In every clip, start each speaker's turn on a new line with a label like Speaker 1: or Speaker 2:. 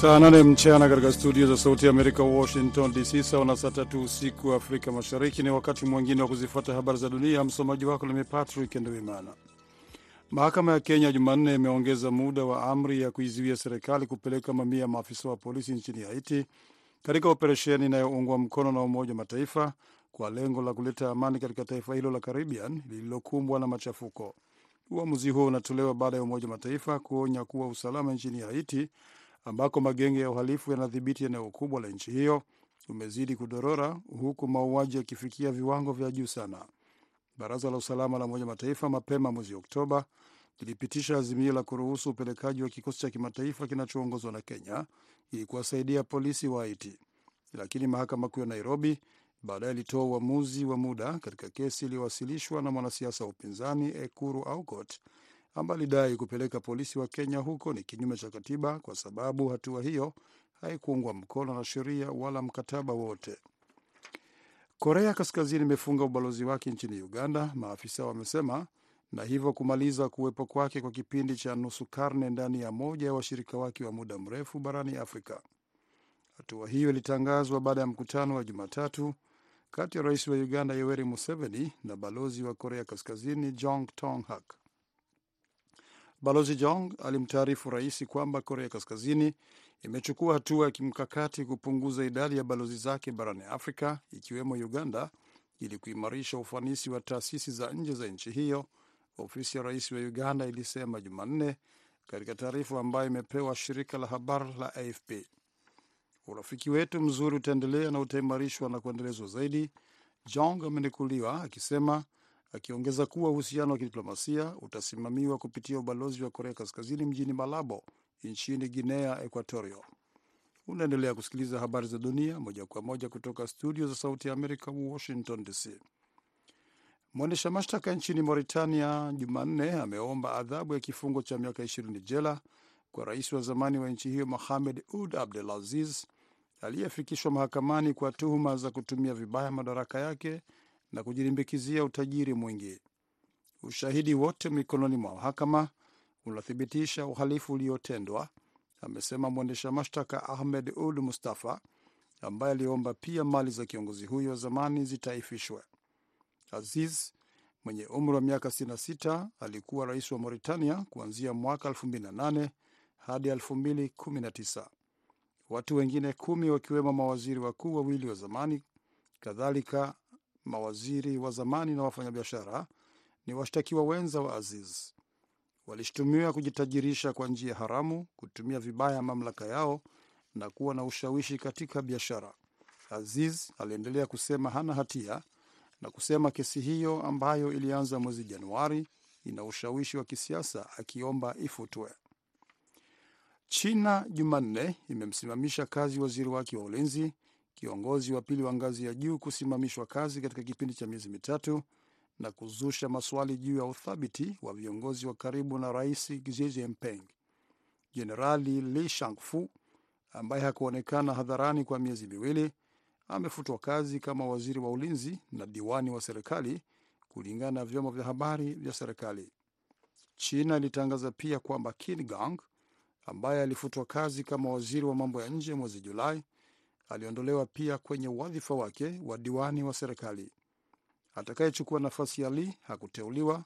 Speaker 1: Saa nane mchana katika studio za Sauti ya Amerika, Washington DC, sawa na saa tatu usiku wa Afrika Mashariki. Ni wakati mwingine wa kuzifuata habari za dunia. Msomaji wako nimi Patrick Ndwimana. Mahakama ya Kenya Jumanne imeongeza muda wa amri ya kuizuia serikali kupeleka mamia ya maafisa wa polisi nchini Haiti katika operesheni inayoungwa mkono na Umoja wa Mataifa kwa lengo la kuleta amani katika taifa hilo la Caribbean lililokumbwa na machafuko. Uamuzi huo unatolewa baada ya Umoja wa Mataifa kuonya kuwa usalama nchini Haiti ambako magenge ya uhalifu yanadhibiti eneo kubwa la nchi hiyo umezidi kudorora huku mauaji yakifikia viwango vya juu sana. Baraza la usalama la Umoja Mataifa mapema mwezi Oktoba lilipitisha azimio la kuruhusu upelekaji wa kikosi cha kimataifa kinachoongozwa na Kenya ili kuwasaidia polisi wa Haiti, lakini mahakama kuu ya Nairobi baadaye ilitoa uamuzi wa muda katika kesi iliyowasilishwa na mwanasiasa wa upinzani Ekuru Aukot ambaye alidai kupeleka polisi wa Kenya huko ni kinyume cha katiba kwa sababu hatua hiyo haikuungwa mkono na sheria wala mkataba wote. Korea Kaskazini imefunga ubalozi wake nchini Uganda, maafisa wamesema, na hivyo kumaliza kuwepo kwake kwa kipindi cha nusu karne ndani ya moja ya washirika wake wa muda mrefu barani Afrika. Hatua hiyo ilitangazwa baada ya mkutano wa Jumatatu kati ya rais wa Uganda Yoweri Museveni na balozi wa Korea Kaskazini Jong Tong Hak. Balozi Jong alimtaarifu rais kwamba Korea Kaskazini imechukua hatua ya kimkakati kupunguza idadi ya balozi zake barani Afrika ikiwemo Uganda ili kuimarisha ufanisi wa taasisi za nje za nchi hiyo, ofisi ya rais wa Uganda ilisema Jumanne katika taarifa ambayo imepewa shirika la habari la AFP. Urafiki wetu mzuri utaendelea na utaimarishwa na kuendelezwa zaidi, Jong amenukuliwa akisema akiongeza kuwa uhusiano wa kidiplomasia utasimamiwa kupitia ubalozi wa Korea Kaskazini mjini Malabo nchini Guinea Equatorio. Unaendelea kusikiliza habari za dunia moja kwa moja kutoka studio za Sauti ya Amerika, Washington DC. Mwendesha mashtaka nchini Mauritania Jumanne ameomba adhabu ya kifungo cha miaka ishirini jela kwa rais wa zamani wa nchi hiyo Mohamed Ould Abdel Aziz aliyefikishwa mahakamani kwa tuhuma za kutumia vibaya madaraka yake na kujilimbikizia utajiri mwingi. Ushahidi wote mikononi mwa mahakama unathibitisha uhalifu uliotendwa, amesema mwendesha mashtaka Ahmed ud Mustafa, ambaye aliomba pia mali za kiongozi huyo wa zamani zitaifishwe. Aziz mwenye umri wa miaka 66 alikuwa rais wa Mauritania kuanzia mwaka 2008 hadi 2019. Watu wengine kumi wakiwemo mawaziri wakuu wawili wa zamani, kadhalika mawaziri wa zamani na wafanyabiashara ni washtakiwa wenza wa Aziz. Walishtumiwa kujitajirisha kwa njia haramu, kutumia vibaya mamlaka yao na kuwa na ushawishi katika biashara. Aziz aliendelea kusema hana hatia na kusema kesi hiyo ambayo ilianza mwezi Januari ina ushawishi wa kisiasa, akiomba ifutwe. China Jumanne imemsimamisha kazi waziri wake wa ulinzi, kiongozi wa pili wa ngazi ya juu kusimamishwa kazi katika kipindi cha miezi mitatu na kuzusha maswali juu ya uthabiti wa viongozi wa karibu na rais Xi Jinping. Jenerali Li Shangfu ambaye hakuonekana hadharani kwa miezi miwili amefutwa kazi kama waziri wa ulinzi na diwani wa serikali, kulingana na vyombo vya habari vya serikali. China ilitangaza pia kwamba Qin Gang ambaye alifutwa kazi kama waziri wa mambo ya nje mwezi Julai aliondolewa pia kwenye wadhifa wake wa diwani wa serikali. Atakayechukua nafasi ya Li hakuteuliwa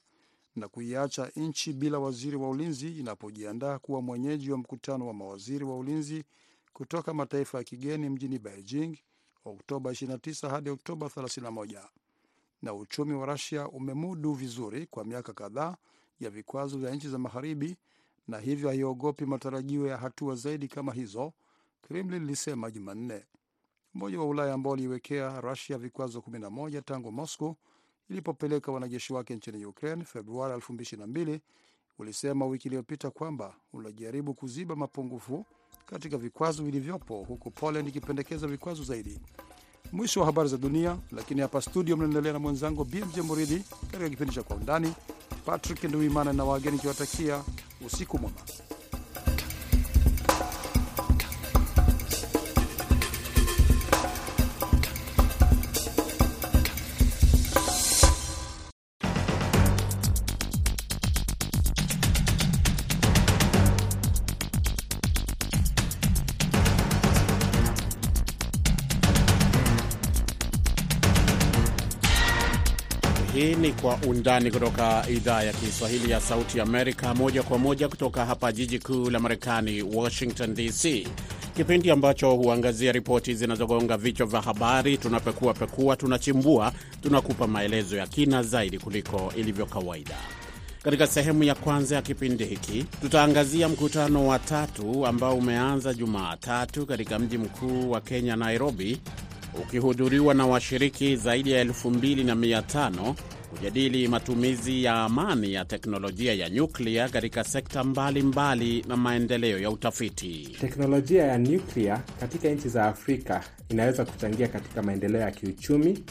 Speaker 1: na kuiacha nchi bila waziri wa ulinzi inapojiandaa kuwa mwenyeji wa mkutano wa mawaziri wa ulinzi kutoka mataifa ya kigeni mjini Beijing Oktoba 29 hadi Oktoba 31. Na uchumi wa Rusia umemudu vizuri kwa miaka kadhaa ya vikwazo vya nchi za magharibi na hivyo haiogopi matarajio ya hatua zaidi kama hizo, Kremlin ilisema Jumanne. Umoja wa Ulaya ambao uliiwekea Rusia vikwazo 11 tangu Moscow ilipopeleka wanajeshi wake nchini Ukraine Februari 2022 ulisema wiki iliyopita kwamba unajaribu kuziba mapungufu katika vikwazo vilivyopo, huku Poland ikipendekeza vikwazo zaidi. Mwisho wa habari za dunia, lakini hapa studio mnaendelea na mwenzangu BMJ Muridhi katika kipindi cha Kwa Undani. Patrick Nduimana na wageni ikiwatakia usiku mwema.
Speaker 2: Kwa Undani kutoka idhaa ya Kiswahili ya Sauti Amerika, moja kwa moja kutoka hapa jiji kuu la Marekani, Washington DC, kipindi ambacho huangazia ripoti zinazogonga vichwa vya habari. Tunapekua pekua, tunachimbua, tunakupa maelezo ya kina zaidi kuliko ilivyo kawaida. Katika sehemu ya kwanza ya kipindi hiki tutaangazia mkutano wa tatu ambao umeanza Jumatatu katika mji mkuu wa Kenya, Nairobi, ukihudhuriwa na washiriki zaidi ya kujadili matumizi ya amani ya teknolojia ya nyuklia katika sekta mbalimbali mbali na maendeleo ya utafiti.
Speaker 3: Teknolojia ya nyuklia katika nchi za Afrika inaweza kuchangia katika maendeleo ya kiuchumi,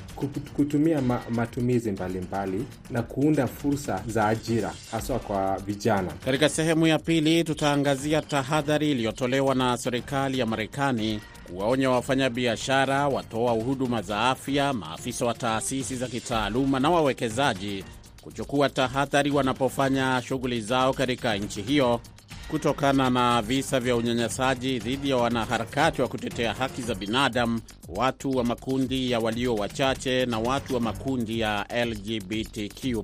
Speaker 3: kutumia ma matumizi mbalimbali mbali, na kuunda fursa za ajira haswa kwa vijana.
Speaker 2: Katika sehemu ya pili tutaangazia tahadhari iliyotolewa na serikali ya Marekani kuwaonya wafanyabiashara, watoa huduma za afya, maafisa wa taasisi za kitaaluma na wawekezaji kuchukua tahadhari wanapofanya shughuli zao katika nchi hiyo kutokana na visa vya unyanyasaji dhidi ya wanaharakati wa kutetea haki za binadamu, watu wa makundi ya walio wachache na watu wa makundi ya LGBTQ+.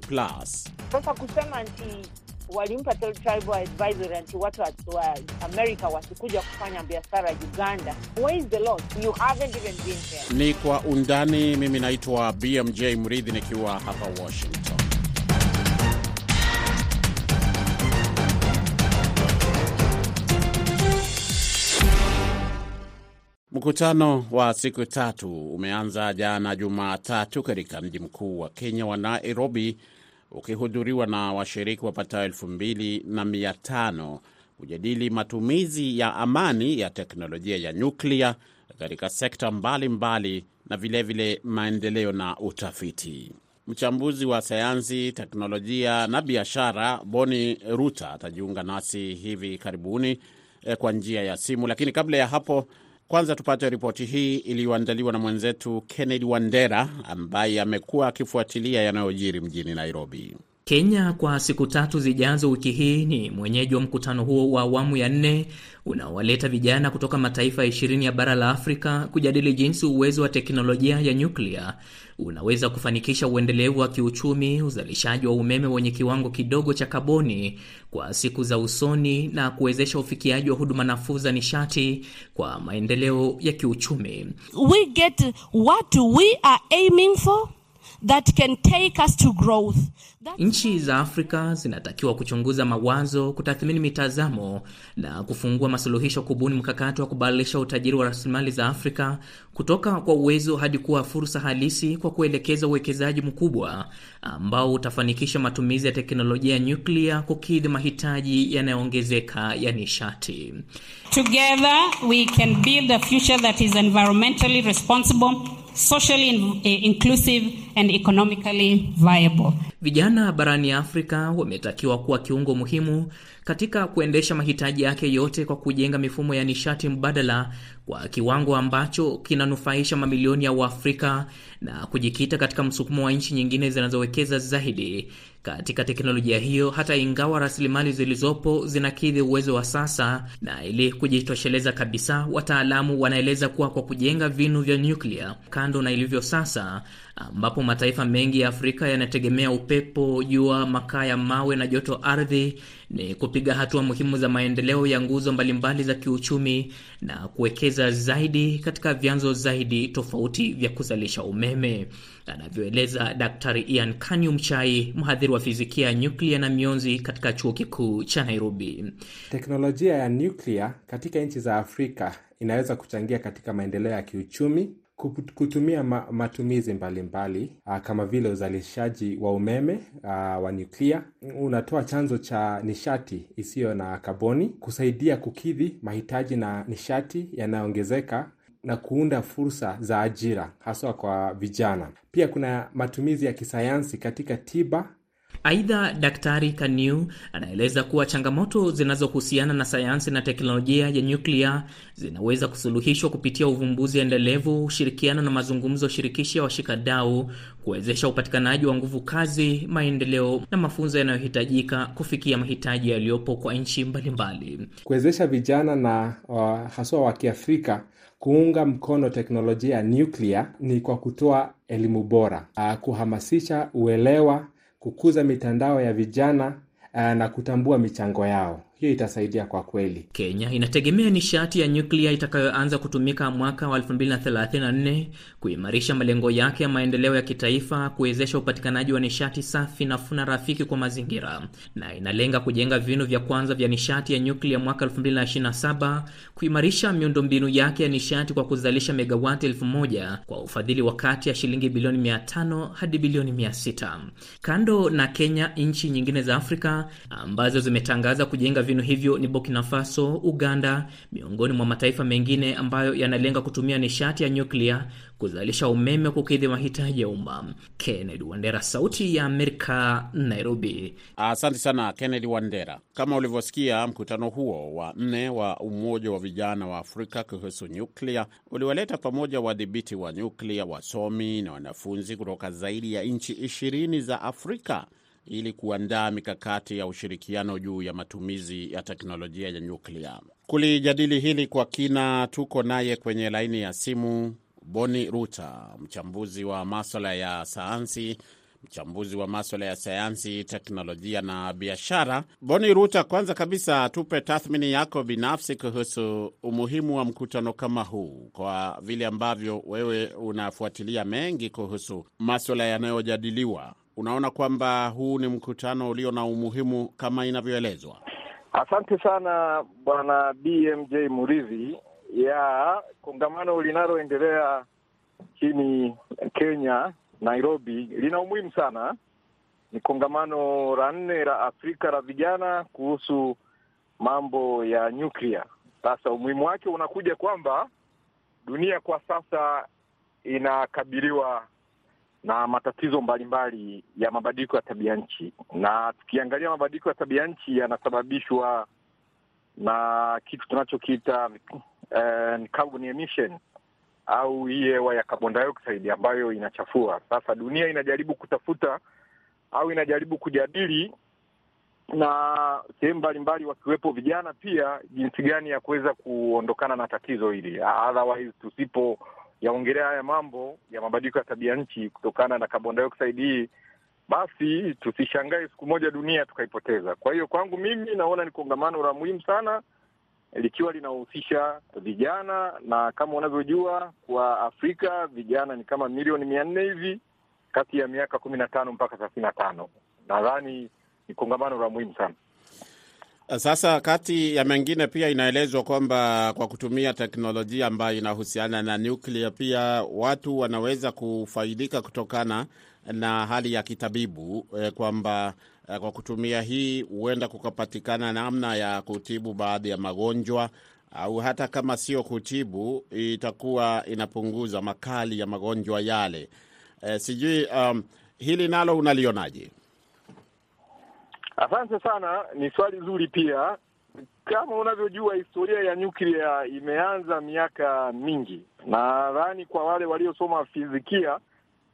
Speaker 4: Sasa kusema nti walimpa tribal advisory anti watu wa Amerika wasikuja kufanya biashara Uganda. Where is the law? You haven't even been there.
Speaker 2: Ni Kwa Undani. Mimi naitwa BMJ Mridhi nikiwa hapa Washington. Mkutano wa siku tatu umeanza jana Jumatatu katika mji mkuu wa Kenya wa Nairobi, ukihudhuriwa na washiriki wapatao elfu mbili na mia tano kujadili matumizi ya amani ya teknolojia ya nyuklia katika sekta mbalimbali mbali, na vilevile vile maendeleo na utafiti. Mchambuzi wa sayansi, teknolojia na biashara Boni Ruta atajiunga nasi hivi karibuni eh, kwa njia ya simu, lakini kabla ya hapo kwanza tupate ripoti hii iliyoandaliwa na mwenzetu Kennedy Wandera ambaye amekuwa akifuatilia yanayojiri mjini Nairobi.
Speaker 5: Kenya kwa siku tatu zijazo wiki hii ni mwenyeji wa mkutano huo wa awamu ya nne unaowaleta vijana kutoka mataifa ishirini ya bara la Afrika kujadili jinsi uwezo wa teknolojia ya nyuklia unaweza kufanikisha uendelevu wa kiuchumi, uzalishaji wa umeme wenye kiwango kidogo cha kaboni kwa siku za usoni na kuwezesha ufikiaji wa huduma nafuu za nishati kwa maendeleo ya kiuchumi.
Speaker 6: We get what we are aiming for that can take us to growth.
Speaker 5: Nchi za Afrika zinatakiwa kuchunguza mawazo, kutathmini mitazamo na kufungua masuluhisho, kubuni mkakati wa kubadilisha utajiri wa rasilimali za Afrika kutoka kwa uwezo hadi kuwa fursa halisi kwa kuelekeza uwekezaji mkubwa ambao utafanikisha matumizi ya teknolojia ya nyuklia kukidhi mahitaji yanayoongezeka ya nishati.
Speaker 7: Together we can build a future that is environmentally responsible socially inclusive and economically viable.
Speaker 5: Vijana barani Afrika wametakiwa kuwa kiungo muhimu katika kuendesha mahitaji yake yote kwa kujenga mifumo ya nishati mbadala kwa kiwango ambacho kinanufaisha mamilioni ya Waafrika na kujikita katika msukumo wa nchi nyingine zinazowekeza zaidi katika teknolojia hiyo, hata ingawa rasilimali zilizopo zinakidhi uwezo wa sasa. Na ili kujitosheleza kabisa, wataalamu wanaeleza kuwa kwa kujenga vinu vya nyuklia kando na ilivyo sasa, ambapo mataifa mengi ya Afrika yanategemea upepo, jua, makaa ya mawe na joto ardhi, ni kupiga hatua muhimu za maendeleo ya nguzo mbalimbali za kiuchumi na kuwekeza zaidi katika vyanzo zaidi tofauti vya kuzalisha umeme, anavyoeleza Daktari Ian Kanyu Mchai, mhadhiri wa fizikia ya nyuklia na mionzi katika chuo kikuu cha Nairobi.
Speaker 3: Teknolojia ya nyuklia katika nchi za Afrika inaweza kuchangia katika maendeleo ya kiuchumi kutumia matumizi mbalimbali mbali, kama vile uzalishaji wa umeme uh, wa nyuklia unatoa chanzo cha nishati isiyo na kaboni, kusaidia kukidhi mahitaji na nishati yanayoongezeka na kuunda fursa za ajira haswa kwa vijana. Pia kuna matumizi ya kisayansi katika tiba
Speaker 5: Aidha, Daktari Kaniu anaeleza kuwa changamoto zinazohusiana na sayansi na teknolojia ya nyuklia zinaweza kusuluhishwa kupitia uvumbuzi endelevu, ushirikiano na mazungumzo shirikishi ya washikadau, kuwezesha upatikanaji wa nguvu kazi, maendeleo na mafunzo yanayohitajika kufikia mahitaji yaliyopo kwa nchi mbalimbali.
Speaker 3: Kuwezesha vijana na uh, haswa wa Kiafrika kuunga mkono teknolojia ya nyuklia ni kwa kutoa elimu bora, uh, kuhamasisha uelewa, kukuza mitandao ya vijana uh, na kutambua michango yao. Hiyo itasaidia kwa kweli.
Speaker 5: Kenya inategemea nishati ya nyuklia itakayoanza kutumika mwaka wa 2034 kuimarisha malengo yake ya maendeleo ya kitaifa, kuwezesha upatikanaji wa nishati safi, na funa rafiki kwa mazingira, na inalenga kujenga vinu vya kwanza vya nishati ya nyuklia mwaka 2027, kuimarisha miundombinu yake ya nishati kwa kuzalisha megawati 1000 kwa ufadhili wa kati ya shilingi bilioni 500 hadi bilioni 600. Kando na Kenya, nchi nyingine za Afrika ambazo zimetangaza kujenga vinu hivyo ni Burkina Faso, Uganda, miongoni mwa mataifa mengine ambayo yanalenga kutumia nishati ya nyuklia kuzalisha umeme kukidhi mahitaji ya umma. Kennedy Wandera, Sauti ya Amerika, Nairobi.
Speaker 2: Asante sana Kennedy Wandera. Kama ulivyosikia, mkutano huo wa nne wa Umoja wa Vijana wa Afrika kuhusu nyuklia uliwaleta pamoja wadhibiti wa nyuklia, wasomi na wanafunzi kutoka zaidi ya nchi ishirini za Afrika ili kuandaa mikakati ya ushirikiano juu ya matumizi ya teknolojia ya nyuklia. Kulijadili hili kwa kina, tuko naye kwenye laini ya simu Boni Ruta, mchambuzi wa maswala ya sayansi, mchambuzi wa maswala ya sayansi, teknolojia na biashara. Boni Ruta, kwanza kabisa tupe tathmini yako binafsi kuhusu umuhimu wa mkutano kama huu, kwa vile ambavyo wewe unafuatilia mengi kuhusu maswala yanayojadiliwa unaona kwamba huu ni mkutano ulio na umuhimu kama inavyoelezwa?
Speaker 8: Asante sana bwana BMJ Muridhi. ya kongamano linaloendelea nchini Kenya, Nairobi, lina umuhimu sana. Ni kongamano la nne la Afrika la vijana kuhusu mambo ya nyuklia. Sasa umuhimu wake unakuja kwamba dunia kwa sasa inakabiliwa na matatizo mbalimbali ya mabadiliko ya tabia nchi, na tukiangalia mabadiliko ya tabia nchi yanasababishwa na kitu tunachokiita uh, carbon emission au hii hewa ya carbon dioxide ambayo inachafua. Sasa dunia inajaribu kutafuta au inajaribu kujadili na sehemu mbalimbali, wakiwepo vijana pia, jinsi gani ya kuweza kuondokana na tatizo hili, otherwise tusipo yaongelea haya mambo ya mabadiliko ya tabia nchi kutokana na carbon dioxide hii, basi tusishangae siku moja dunia tukaipoteza. Kwa hiyo kwangu mimi naona ni kongamano la muhimu sana likiwa linahusisha vijana, na kama unavyojua kwa Afrika vijana ni kama milioni mia nne hivi kati ya miaka kumi na tano mpaka thelathini na tano. Nadhani ni kongamano la muhimu sana.
Speaker 2: Sasa kati ya mengine pia inaelezwa kwamba kwa kutumia teknolojia ambayo inahusiana na nyuklia, pia watu wanaweza kufaidika kutokana na hali ya kitabibu eh, kwamba eh, kwa kutumia hii huenda kukapatikana namna ya kutibu baadhi ya magonjwa au hata kama sio kutibu, itakuwa inapunguza makali ya magonjwa yale. Eh, sijui um, hili nalo unalionaje?
Speaker 8: Asante sana, ni swali zuri pia. Kama unavyojua historia ya nyuklia imeanza miaka mingi. Nadhani kwa wale waliosoma fizikia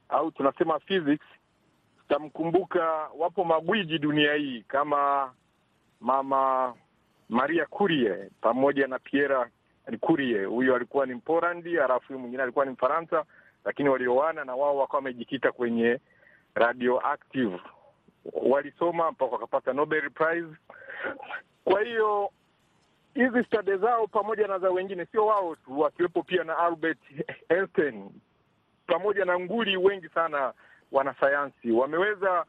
Speaker 8: au tunasema physics, tutamkumbuka, wapo magwiji dunia hii kama mama Maria Curie pamoja na Pierre Curie. Huyo alikuwa ni Mpolandi, halafu huyu mwingine alikuwa ni Mfaransa, lakini walioana na wao wakawa wamejikita kwenye radioactive walisoma mpaka wakapata Nobel Prize. Kwa hiyo hizi stade zao pamoja na za wengine, sio wao tu, wakiwepo pia na Albert Einstein pamoja na nguli wengi sana wanasayansi wameweza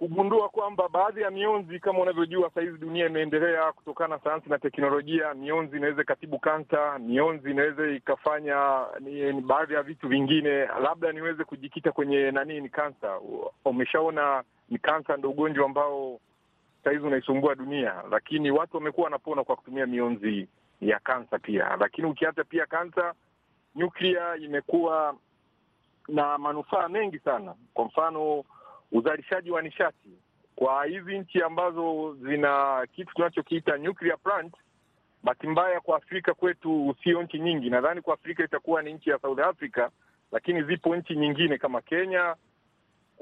Speaker 8: kugundua kwamba baadhi ya mionzi kama unavyojua, sahizi dunia imeendelea kutokana na sayansi na teknolojia. Mionzi inaweza ikatibu kansa, mionzi inaweza ikafanya ni, ni baadhi ya vitu vingine. Labda niweze kujikita kwenye nani, ni kansa. Umeshaona ni kansa ndo ugonjwa ambao sahizi unaisumbua dunia, lakini watu wamekuwa wanapona kwa kutumia mionzi ya kansa pia. Lakini ukiacha pia kansa, nyuklia imekuwa na manufaa mengi sana. Kwa mfano uzalishaji wa nishati kwa hizi nchi ambazo zina kitu tunachokiita nuclear plant. Bahati mbaya kwa Afrika kwetu sio nchi nyingi. Nadhani kwa Afrika itakuwa ni nchi ya South Africa, lakini zipo nchi nyingine kama Kenya,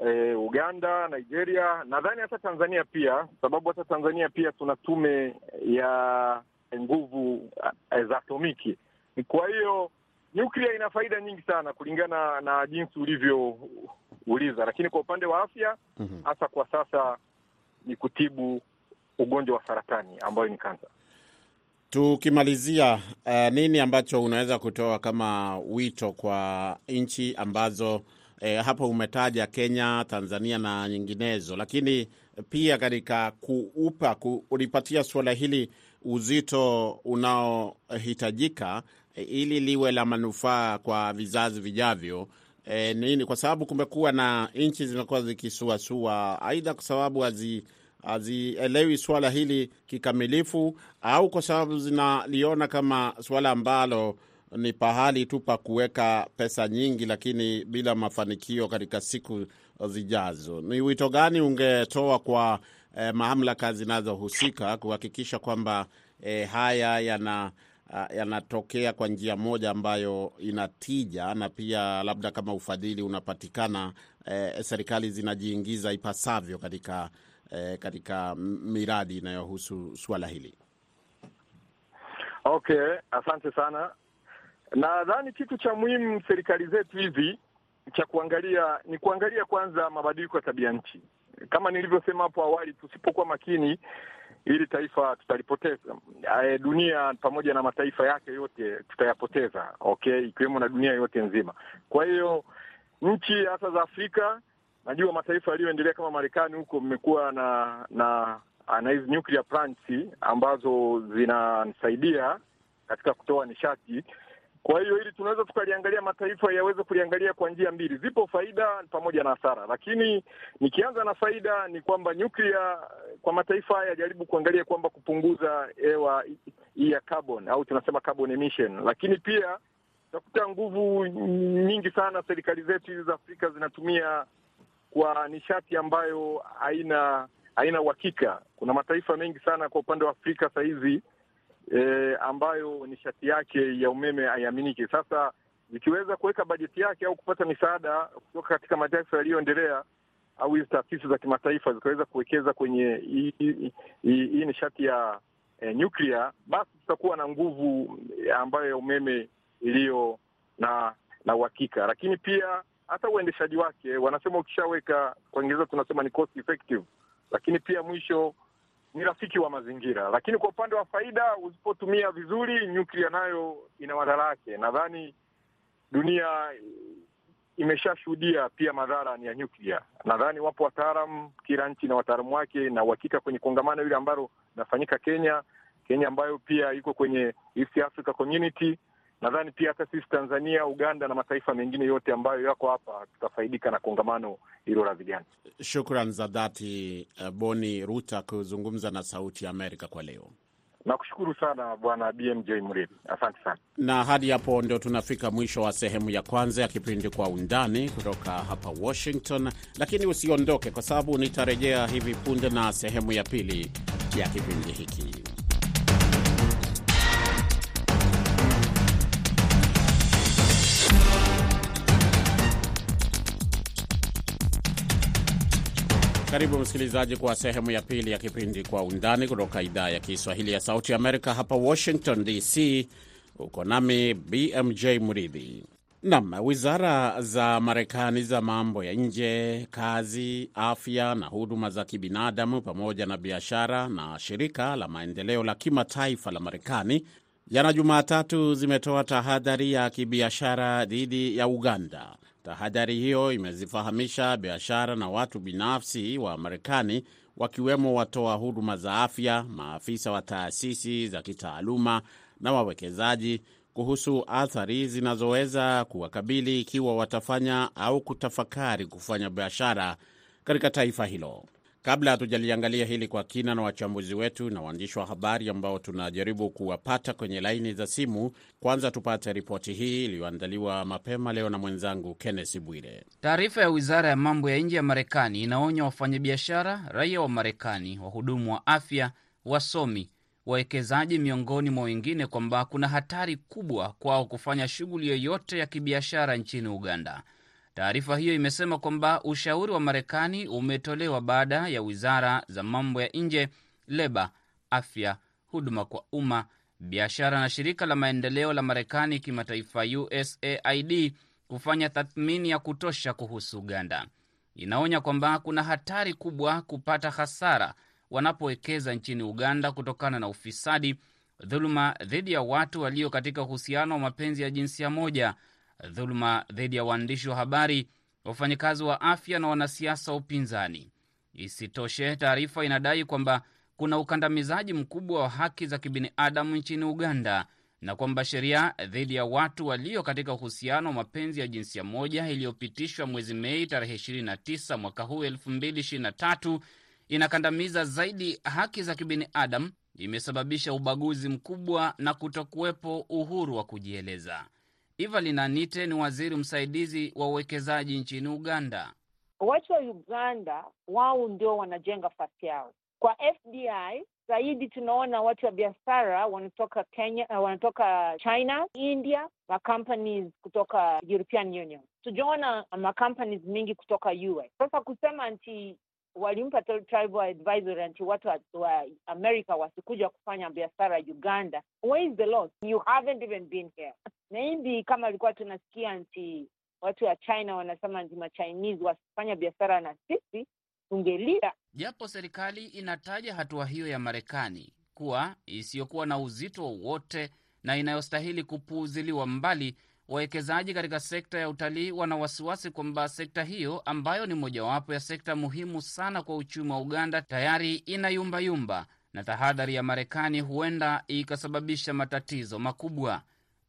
Speaker 8: e, Uganda, Nigeria, nadhani hata Tanzania pia, sababu hata Tanzania pia tuna tume ya nguvu za atomiki. Kwa hiyo nyuklia ina faida nyingi sana kulingana na jinsi ulivyouliza, lakini kwa upande wa afya hasa mm -hmm. kwa sasa ni kutibu ugonjwa wa saratani ambayo ni kansa.
Speaker 2: Tukimalizia, uh, nini ambacho unaweza kutoa kama wito kwa nchi ambazo eh, hapo umetaja Kenya, Tanzania na nyinginezo, lakini pia katika kuupa kulipatia suala hili uzito unaohitajika ili liwe la manufaa kwa vizazi vijavyo. E, nini? Kwa sababu kumekuwa na nchi zimekuwa zikisuasua, aidha kwa sababu hazielewi suala hili kikamilifu, au kwa sababu zinaliona kama suala ambalo ni pahali tu pa kuweka pesa nyingi, lakini bila mafanikio katika siku zijazo. Ni wito gani ungetoa kwa eh, mamlaka zinazohusika kuhakikisha kwamba eh, haya yana yanatokea kwa njia moja ambayo inatija na pia labda kama ufadhili unapatikana, eh, serikali zinajiingiza ipasavyo katika eh, katika miradi inayohusu suala hili?
Speaker 8: Okay, asante sana. Nadhani kitu cha muhimu serikali zetu hizi cha kuangalia ni kuangalia kwanza mabadiliko ya tabia nchi. Kama nilivyosema hapo awali, tusipokuwa makini hili taifa tutalipoteza. Dunia pamoja na mataifa yake yote tutayapoteza, okay, ikiwemo na dunia yote nzima. Kwa hiyo nchi hasa za Afrika, najua mataifa yaliyoendelea kama Marekani huko mmekuwa na na na hizi nuclear plants ambazo zinasaidia katika kutoa nishati. Kwa hiyo hili tunaweza tukaliangalia, mataifa yaweze kuliangalia kwa njia mbili, zipo faida pamoja na hasara. Lakini nikianza na faida ni kwamba nyuklia kwa mataifa haya yajaribu kuangalia kwamba kupunguza hewa hii ya carbon au tunasema carbon emission, lakini pia utakuta nguvu nyingi sana serikali zetu hizi za Afrika zinatumia kwa nishati ambayo haina haina uhakika. Kuna mataifa mengi sana kwa upande wa Afrika saa hizi E, ambayo nishati yake ya umeme haiaminiki. Sasa zikiweza kuweka bajeti yake au kupata misaada kutoka katika mataifa yaliyoendelea au hizi taasisi za kimataifa zikaweza kuwekeza kwenye hii nishati ya e, nyuklia, basi tutakuwa na nguvu ambayo ya umeme iliyo na na uhakika. Lakini pia hata uendeshaji wake, wanasema ukishaweka, kwa Kiingereza tunasema ni cost effective, lakini pia mwisho ni rafiki wa mazingira. Lakini kwa upande wa faida, usipotumia vizuri, nyuklia nayo ina madhara yake. Nadhani dunia imeshashuhudia pia madhara ni ya nyuklia. Nadhani wapo wataalam, kila nchi na wataalamu wake, na uhakika kwenye kongamano hili ambalo linafanyika Kenya, Kenya ambayo pia iko kwenye East Africa Community. Nadhani pia hata sisi Tanzania, Uganda na mataifa mengine yote ambayo yako hapa tutafaidika na kongamano hilo la vijana.
Speaker 2: Shukran za dhati Boni Ruta kuzungumza na Sauti ya Amerika kwa leo.
Speaker 8: Nakushukuru sana Bwana BMJ mrivi asante sana.
Speaker 2: Na hadi hapo ndio tunafika mwisho wa sehemu ya kwanza ya kipindi Kwa Undani kutoka hapa Washington, lakini usiondoke, kwa sababu nitarejea hivi punde na sehemu ya pili ya kipindi hiki. Karibu msikilizaji, kwa sehemu ya pili ya kipindi Kwa Undani kutoka idhaa ya Kiswahili ya Sauti Amerika hapa Washington DC. Uko nami BMJ Muridhi. Nam, wizara za Marekani za mambo ya nje, kazi, afya na huduma za kibinadamu, pamoja na biashara na shirika la maendeleo la kimataifa la Marekani jana Jumatatu zimetoa tahadhari ya kibiashara dhidi ya Uganda. Tahadhari hiyo imezifahamisha biashara na watu binafsi wa Marekani, wakiwemo watoa huduma za afya, maafisa wa taasisi za kitaaluma na wawekezaji kuhusu athari zinazoweza kuwakabili ikiwa watafanya au kutafakari kufanya biashara katika taifa hilo. Kabla hatujaliangalia hili kwa kina na wachambuzi wetu na waandishi wa habari ambao tunajaribu kuwapata kwenye laini za simu, kwanza tupate ripoti hii iliyoandaliwa mapema leo na mwenzangu Kenneth Bwire.
Speaker 9: Taarifa ya wizara ya mambo ya nje ya Marekani inaonya wafanyabiashara, raia wa Marekani, wahudumu wa afya, wasomi, wawekezaji, miongoni mwa wengine, kwamba kuna hatari kubwa kwao kufanya shughuli yoyote ya kibiashara nchini Uganda. Taarifa hiyo imesema kwamba ushauri wa Marekani umetolewa baada ya wizara za mambo ya nje, leba, afya, huduma kwa umma, biashara na shirika la maendeleo la Marekani kimataifa USAID kufanya tathmini ya kutosha kuhusu Uganda. Inaonya kwamba kuna hatari kubwa kupata hasara wanapowekeza nchini Uganda kutokana na ufisadi, dhuluma dhidi ya watu walio katika uhusiano wa mapenzi ya jinsia moja dhuluma dhidi ya waandishi wa habari, wafanyakazi wa afya na wanasiasa wa upinzani. Isitoshe, taarifa inadai kwamba kuna ukandamizaji mkubwa wa haki za kibinadamu nchini Uganda na kwamba sheria dhidi ya watu walio katika uhusiano wa mapenzi ya jinsia moja iliyopitishwa mwezi Mei tarehe 29 mwaka huu 2023 inakandamiza zaidi haki za kibinadamu, imesababisha ubaguzi mkubwa na kutokuwepo uhuru wa kujieleza. Evelyn Anite ni waziri msaidizi wa uwekezaji nchini Uganda.
Speaker 4: Watu wa Uganda wao ndio wanajenga fasi yao kwa FDI. Zaidi tunaona watu wa biashara wanatoka Kenya, uh, wanatoka China, India, macompanies kutoka European Union. Tujaona macompanies mingi kutoka US. Sasa kusema nti walimpa tribal advisory anti watu wa America wasikuja kufanya biashara Uganda. Where is the loss? You haven't even been here. Maybe kama alikuwa tunasikia nti watu wa China wanasema nti machinese wasifanya biashara na sisi tungelia.
Speaker 9: Japo serikali inataja hatua hiyo ya Marekani kuwa isiyokuwa na uzito wowote na inayostahili kupuuziliwa mbali, wawekezaji katika sekta ya utalii wana wasiwasi kwamba sekta hiyo ambayo ni mojawapo ya sekta muhimu sana kwa uchumi wa Uganda tayari ina yumbayumba na tahadhari ya Marekani huenda ikasababisha matatizo makubwa.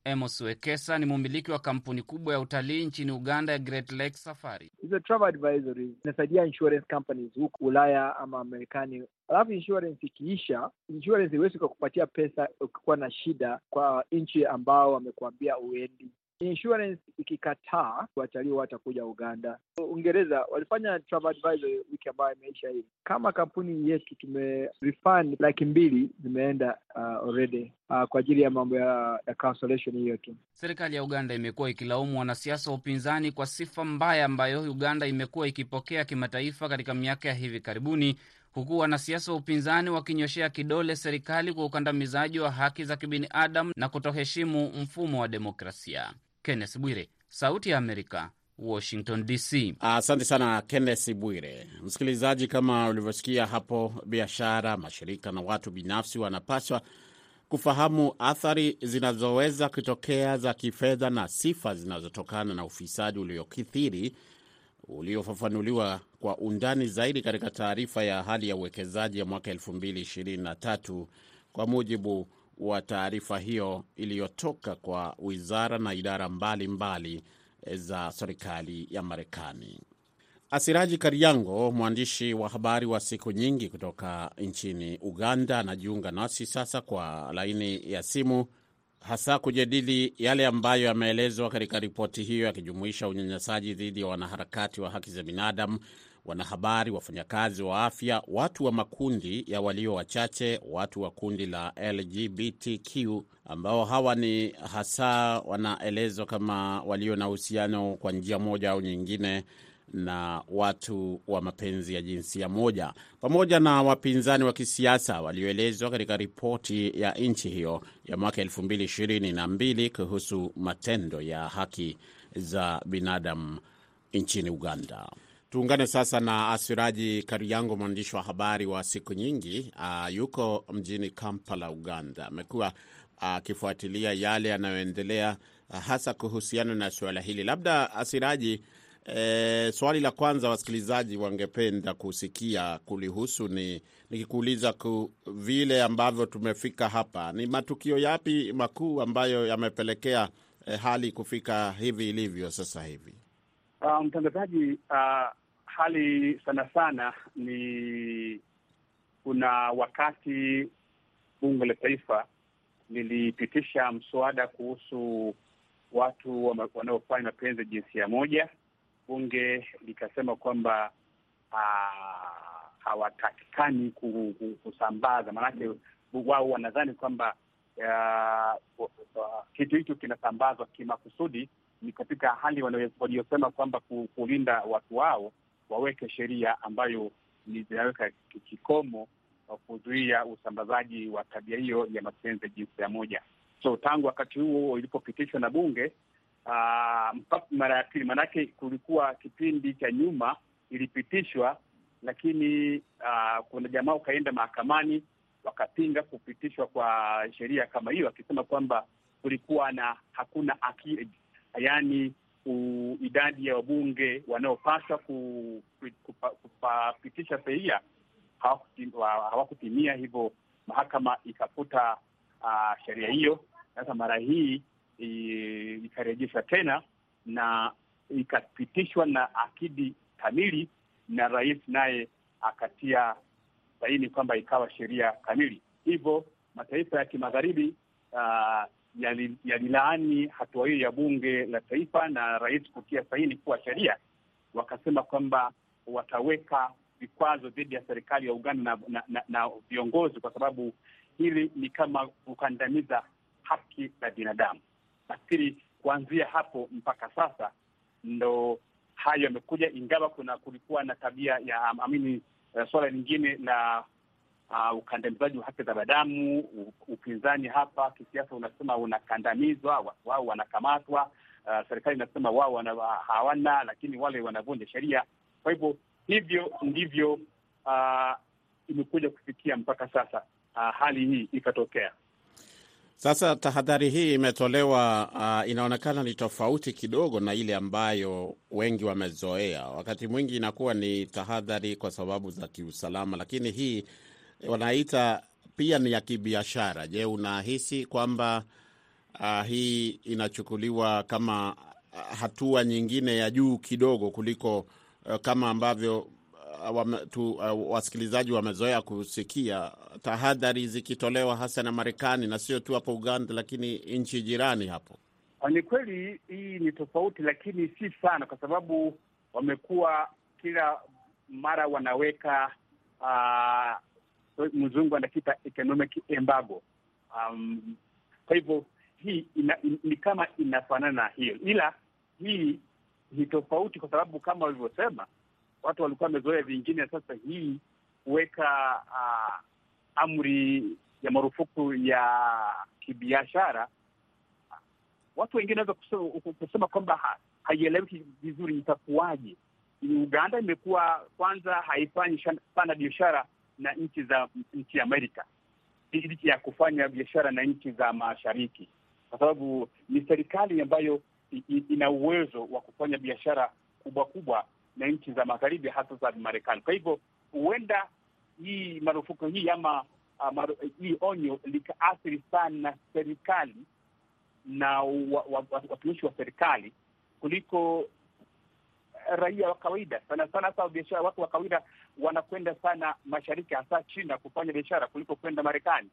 Speaker 9: Amos Wekesa ni mumiliki wa kampuni kubwa ya utalii nchini Uganda ya Great Lake Safari.
Speaker 10: Hizo travel advisories inasaidia insurance companies huku Ulaya ama Marekani, alafu insurance ikiisha, insurance iwezi kupatia pesa ukikuwa na shida kwa nchi ambao wamekuambia uendi. Insurance ikikataa, watalii watakuja Uganda. Uingereza walifanya travel advisory wiki ambayo imeisha hii. Kama kampuni yetu tume refund laki mbili zimeenda uh, already uh, kwa ajili ya mambo ya, ya cancellation hiyo tu.
Speaker 9: Serikali ya Uganda imekuwa ikilaumu wanasiasa wa upinzani kwa sifa mbaya ambayo Uganda imekuwa ikipokea kimataifa katika miaka ya hivi karibuni, huku wanasiasa wa upinzani wakinyoshea kidole serikali kwa ukandamizaji wa haki za kibinadamu na kutoheshimu mfumo wa demokrasia. Kenneth Bwire, Sauti ya Amerika, Washington DC.
Speaker 2: Asante sana Kenneth Bwire. Msikilizaji, kama ulivyosikia hapo, biashara, mashirika na watu binafsi wanapaswa kufahamu athari zinazoweza kutokea za kifedha na sifa zinazotokana na ufisadi uliokithiri uliofafanuliwa kwa undani zaidi katika taarifa ya hali ya uwekezaji ya mwaka 2023 kwa mujibu wa taarifa hiyo iliyotoka kwa wizara na idara mbalimbali mbali za serikali ya Marekani. Asiraji Kariango, mwandishi wa habari wa siku nyingi kutoka nchini Uganda, anajiunga nasi sasa kwa laini ya simu, hasa kujadili yale ambayo yameelezwa katika ripoti hiyo, yakijumuisha unyanyasaji dhidi ya wanaharakati wa haki za binadamu, wanahabari, wafanyakazi wa afya, watu wa makundi ya walio wachache, watu wa kundi la LGBTQ ambao hawa ni hasa wanaelezwa kama walio na uhusiano kwa njia moja au nyingine na watu wa mapenzi ya jinsia moja, pamoja na wapinzani wa kisiasa walioelezwa katika ripoti ya nchi hiyo ya mwaka 2022 kuhusu matendo ya haki za binadamu nchini Uganda. Tuungane sasa na Asiraji Kariango, mwandishi wa habari wa siku nyingi. Uh, yuko mjini Kampala, Uganda. Amekuwa akifuatilia uh, yale yanayoendelea uh, hasa kuhusiana na suala hili. Labda Asiraji, eh, swali la kwanza wasikilizaji wangependa kusikia kulihusu ni nikikuuliza ku vile ambavyo tumefika hapa, ni matukio yapi makuu ambayo yamepelekea eh, hali kufika hivi ilivyo sasa hivi?
Speaker 11: Uh, mtangazaji, uh, hali sana sana ni kuna wakati bunge la taifa lilipitisha mswada kuhusu watu wanaofanya mapenzi jinsia moja. Bunge likasema kwamba hawatakikani kusambaza, maanake wao wanadhani kwamba uh, kitu hicho kinasambazwa kimakusudi. Ni katika hali waliosema kwamba kulinda watu wao waweke sheria ambayo zinaweka kikomo kuzuia usambazaji wa tabia hiyo ya mapenzi ya moja. So tangu wakati huo ilipopitishwa na bunge mpaka mara ya pili, maanake kulikuwa kipindi cha nyuma ilipitishwa, lakini uh, kuna jamaa ukaenda mahakamani wakapinga kupitishwa kwa sheria kama hiyo, akisema kwamba kulikuwa na hakuna akili, yaani idadi ya wabunge wanaopaswa kupitisha sheria hawakutimia, hivyo mahakama ikafuta uh, sheria hiyo. Sasa mara hii ikarejeshwa tena na ikapitishwa na akidi kamili, na rais naye akatia saini kwamba ikawa sheria kamili. Hivyo mataifa ya kimagharibi uh, yalilaani hatua hiyo ya bunge la taifa na rais kutia saini kuwa sheria, wakasema kwamba wataweka vikwazo dhidi ya serikali ya Uganda na, na, na viongozi kwa sababu hili ni kama kukandamiza haki za binadamu. Nafikiri kuanzia hapo mpaka sasa ndo hayo yamekuja, ingawa kuna kulikuwa na tabia ya amini uh, suala lingine la uh, ukandamizaji wa haki za binadamu. Upinzani hapa kisiasa unasema unakandamizwa, wao wanakamatwa. Uh, serikali inasema wao hawana, lakini wale wanavunja sheria. Kwa hivyo hivyo ndivyo uh, imekuja kufikia mpaka sasa uh, hali hii ikatokea.
Speaker 2: Sasa tahadhari hii imetolewa, uh, inaonekana ni tofauti kidogo na ile ambayo wengi wamezoea. Wakati mwingi inakuwa ni tahadhari kwa sababu za kiusalama, lakini hii wanaita pia ni ya kibiashara. Je, unahisi kwamba uh, hii inachukuliwa kama hatua nyingine ya juu kidogo kuliko uh, kama ambavyo uh, wame, tu, uh, wasikilizaji wamezoea kusikia tahadhari zikitolewa hasa na Marekani na sio tu hapo Uganda, lakini nchi jirani hapo?
Speaker 11: Ni kweli hii ni tofauti, lakini si sana, kwa sababu wamekuwa kila mara wanaweka uh, mzungu anakita economic embargo. Um, kwa hivyo hii ina, in, ni kama inafanana na hiyo, ila hii ni tofauti kwa sababu kama walivyosema watu walikuwa wamezoea vingine. Sasa hii kuweka uh, amri ya marufuku ya kibiashara, watu wengine wanaweza kusema, kusema kwamba haieleweki vizuri itakuwaje. Uganda imekuwa kwanza haifanyi sana biashara na nchi za nchi Amerika licha ya kufanya biashara na nchi za mashariki, kwa sababu ni serikali ambayo ina uwezo wa kufanya biashara kubwa kubwa na nchi za magharibi, hasa za Marekani. Kwa hivyo huenda hii marufuku hii ama uh, hii onyo likaathiri sana serikali na watumishi wa, wa, wa serikali kuliko raia wa kawaida sana sana. Hasa biashara, watu wa kawaida wanakwenda sana mashariki, hasa China kufanya biashara kuliko kwenda Marekani.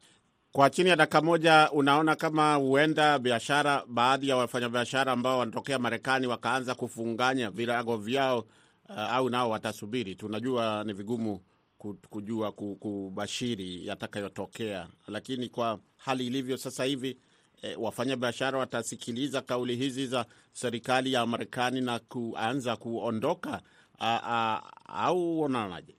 Speaker 2: Kwa chini ya dakika moja, unaona kama huenda biashara, baadhi ya wafanyabiashara ambao wanatokea Marekani wakaanza kufunganya virago vyao, uh, au nao watasubiri? Tunajua ni vigumu kujua kubashiri yatakayotokea, lakini kwa hali ilivyo sasa hivi E, wafanyabiashara watasikiliza kauli hizi za serikali ya Marekani na kuanza kuondoka a, a, au unaonaje?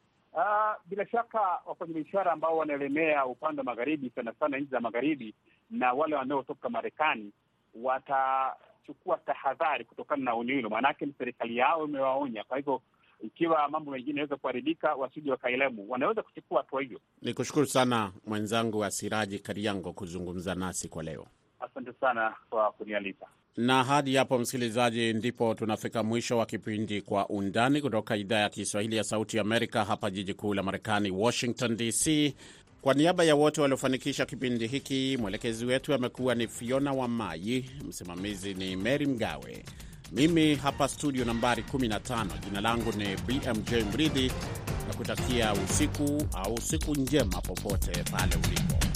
Speaker 11: Bila shaka wafanyabiashara ambao wanaelemea upande wa magharibi, sana sana nchi za magharibi, na wale wanaotoka Marekani watachukua tahadhari kutokana na onyo hilo, maanake ni serikali yao imewaonya. Kwa hivyo ikiwa mambo mengine yanaweza kuharibika, wasije wakaelemu, wanaweza kuchukua hatua hiyo.
Speaker 2: Ni kushukuru sana mwenzangu wa Siraji Kariango kuzungumza nasi kwa leo.
Speaker 11: Asante sana kwa kunialika.
Speaker 2: Na hadi hapo, msikilizaji, ndipo tunafika mwisho wa kipindi Kwa Undani kutoka idhaa ya Kiswahili ya Sauti Amerika, hapa jiji kuu la Marekani, Washington DC. Kwa niaba ya wote waliofanikisha kipindi hiki, mwelekezi wetu amekuwa ni Fiona wa mai msimamizi ni Mary Mgawe. Mimi hapa studio nambari 15, jina langu ni BMJ Mridhi, na kutakia usiku au siku njema popote pale ulipo.